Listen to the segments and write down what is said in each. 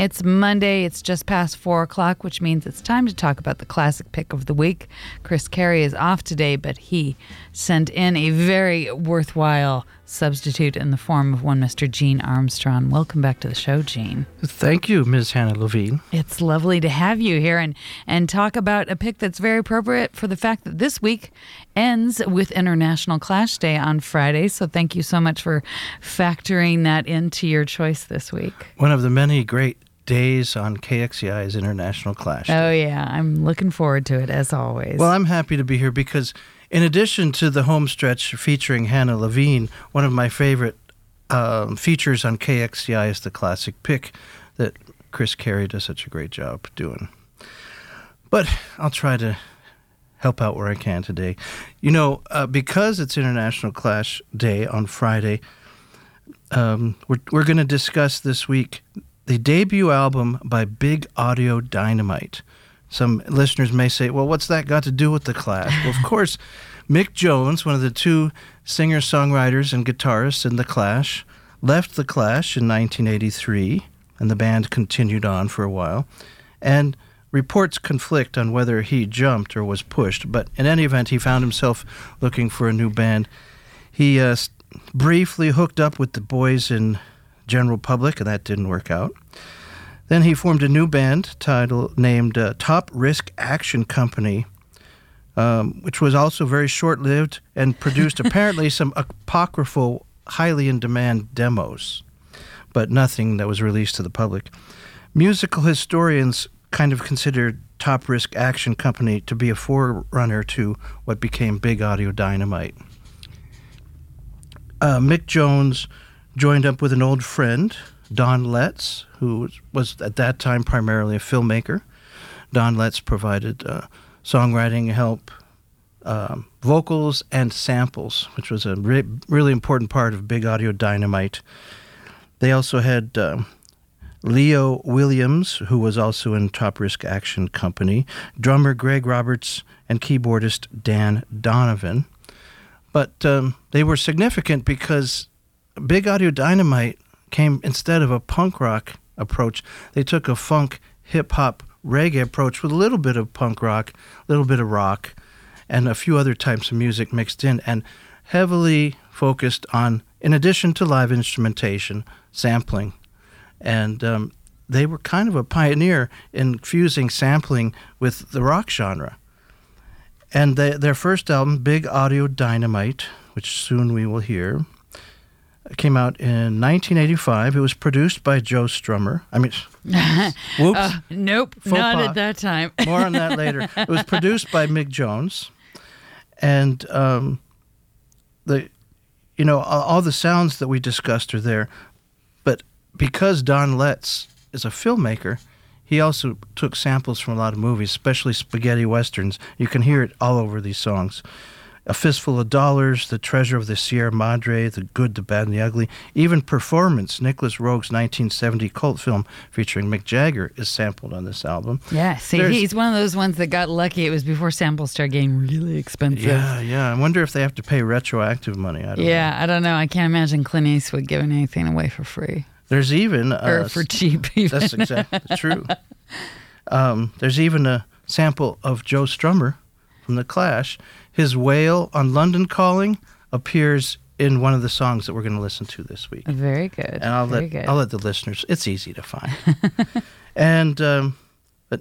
It's Monday. It's just past four o'clock, which means it's time to talk about the classic pick of the week. Chris Carey is off today, but he sent in a very worthwhile substitute in the form of one Mr. Gene Armstrong. Welcome back to the show, Gene. Thank you, Ms. Hannah Levine. It's lovely to have you here and, and talk about a pick that's very appropriate for the fact that this week ends with International Clash Day on Friday. So thank you so much for factoring that into your choice this week. One of the many great days on KXCI's International Clash Day. Oh, yeah. I'm looking forward to it as always. Well, I'm happy to be here because in addition to the home stretch featuring Hannah Levine, one of my favorite um, features on KXCI is the classic pick that Chris Carey does such a great job doing. But I'll try to help out where I can today. You know, uh, because it's International Clash Day on Friday, um, we're, we're going to discuss this week the debut album by Big Audio Dynamite. Some listeners may say, well, what's that got to do with the Clash? well, of course, Mick Jones, one of the two singer songwriters and guitarists in the Clash, left the Clash in 1983, and the band continued on for a while. And reports conflict on whether he jumped or was pushed, but in any event, he found himself looking for a new band. He uh, briefly hooked up with the boys in General Public, and that didn't work out. Then he formed a new band titled named uh, Top Risk Action Company, um, which was also very short lived and produced apparently some apocryphal, highly in demand demos, but nothing that was released to the public. Musical historians kind of considered Top Risk Action Company to be a forerunner to what became Big Audio Dynamite. Uh, Mick Jones joined up with an old friend Don Letts, who was at that time primarily a filmmaker. Don Letts provided uh, songwriting help, um, vocals, and samples, which was a re- really important part of Big Audio Dynamite. They also had uh, Leo Williams, who was also in Top Risk Action Company, drummer Greg Roberts, and keyboardist Dan Donovan. But um, they were significant because Big Audio Dynamite came instead of a punk rock approach, they took a funk hip hop reggae approach with a little bit of punk rock, a little bit of rock, and a few other types of music mixed in, and heavily focused on, in addition to live instrumentation, sampling. And um, they were kind of a pioneer in fusing sampling with the rock genre. And they, their first album, Big Audio Dynamite, which soon we will hear, came out in 1985. It was produced by Joe Strummer. I mean, whoops. Uh, nope, not pas. at that time. More on that later. It was produced by Mick Jones, and um, the, you know, all, all the sounds that we discussed are there, but because Don Letts is a filmmaker, he also took samples from a lot of movies, especially spaghetti westerns. You can hear it all over these songs. A Fistful of Dollars, The Treasure of the Sierra Madre, The Good, the Bad, and the Ugly. Even Performance, Nicolas Roeg's 1970 cult film featuring Mick Jagger, is sampled on this album. Yeah, see, There's, he's one of those ones that got lucky. It was before samples started getting really expensive. Yeah, yeah. I wonder if they have to pay retroactive money. I yeah, know. I don't know. I can't imagine Clint Eastwood giving anything away for free. There's even. Uh, or for cheap, even. That's exactly true. Um, there's even a sample of Joe Strummer from The Clash his wail on London Calling appears in one of the songs that we're going to listen to this week. Very good. And I'll Very let good. I'll let the listeners. It's easy to find. and um, but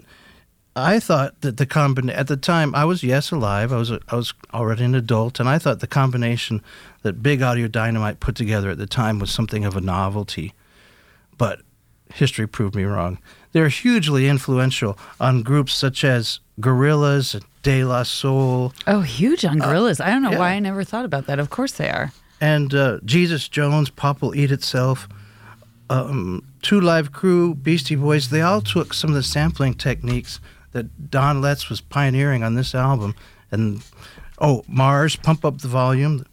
I thought that the combination at the time I was yes alive. I was a, I was already an adult, and I thought the combination that Big Audio Dynamite put together at the time was something of a novelty. But history proved me wrong. They're hugely influential on groups such as Gorillaz and De La Soul. Oh, huge on Gorillaz. Uh, I don't know yeah. why I never thought about that. Of course they are. And uh, Jesus Jones, Pop Will Eat Itself, um, Two Live Crew, Beastie Boys, they all took some of the sampling techniques that Don Letts was pioneering on this album. And, oh, MARRS, Pump Up the Volume,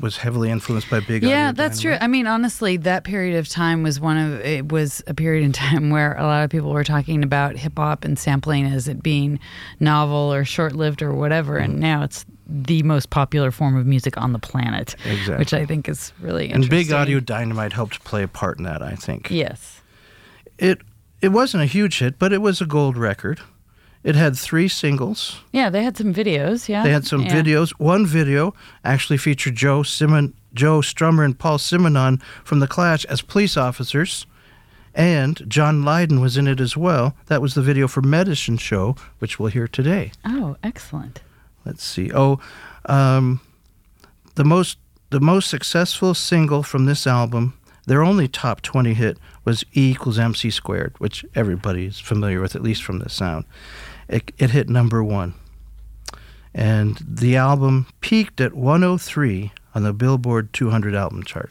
was heavily influenced by big. Yeah, that's true. I mean, honestly, that period of time was one of it was a period in time where a lot of people were talking about hip hop and sampling as it being novel or short lived or whatever, mm and now it's the most popular form of music on the planet. Exactly. Which I think is really and big audio dynamite helped play a part in that. I think. Yes. It it wasn't a huge hit, but it was a gold record. It had three singles. Yeah, they had some videos. Yeah, They had some Yeah. videos. One video actually featured Joe Simon, Joe Strummer, and Paul Simonon from the Clash as police officers, and John Lydon was in it as well. That was the video for "Medicine Show," which we'll hear today. Oh, excellent. Let's see. Oh, um, the most the most successful single from this album, their only top twenty hit, was E equals MC squared, which everybody is familiar with, at least from the sound. It, it hit number one, and the album peaked at 103 on the Billboard 200 album chart.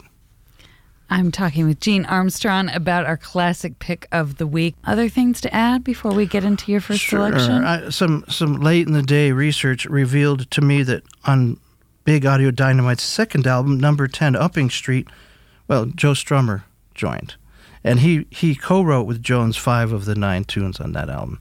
I'm talking with Gene Armstrong about our classic pick of the week. Other things to add before we get into your first selection? I, some some late in the day research revealed to me that on Big Audio Dynamite's second album, Number Ten, Upping Street, well, Joe Strummer joined, and he he co-wrote with Jones five of the nine tunes on that album.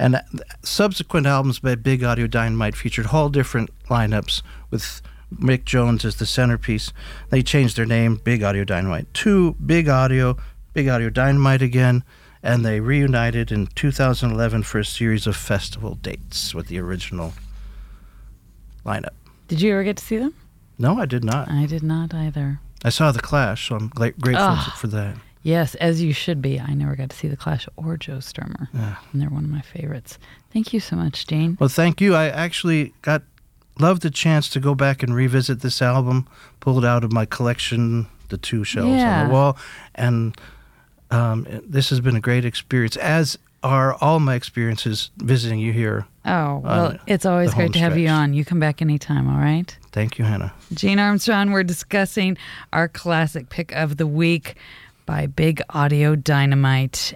And subsequent albums by Big Audio Dynamite featured all different lineups with Mick Jones as the centerpiece. They changed their name, Big Audio Dynamite, to Big Audio, Big Audio Dynamite again, and they reunited in 2011 for a series of festival dates with the original lineup. Did you ever get to see them? No, I did not. I did not either. I saw the Clash, so I'm grateful for that. Yes, as you should be. I never got to see the Clash or Joe Strummer, Yeah. and they're one of my favorites. Thank you so much, Jane. Well, thank you. I actually got loved the chance to go back and revisit this album, pull it out of my collection, the two shelves Yeah. on the wall, and um, this has been a great experience. As are all my experiences visiting you here. Oh, well, it's always great to have you on. You come back anytime, all right? Thank you, Hannah. Gene Armstrong, we're discussing our classic pick of the week by Big Audio Dynamite.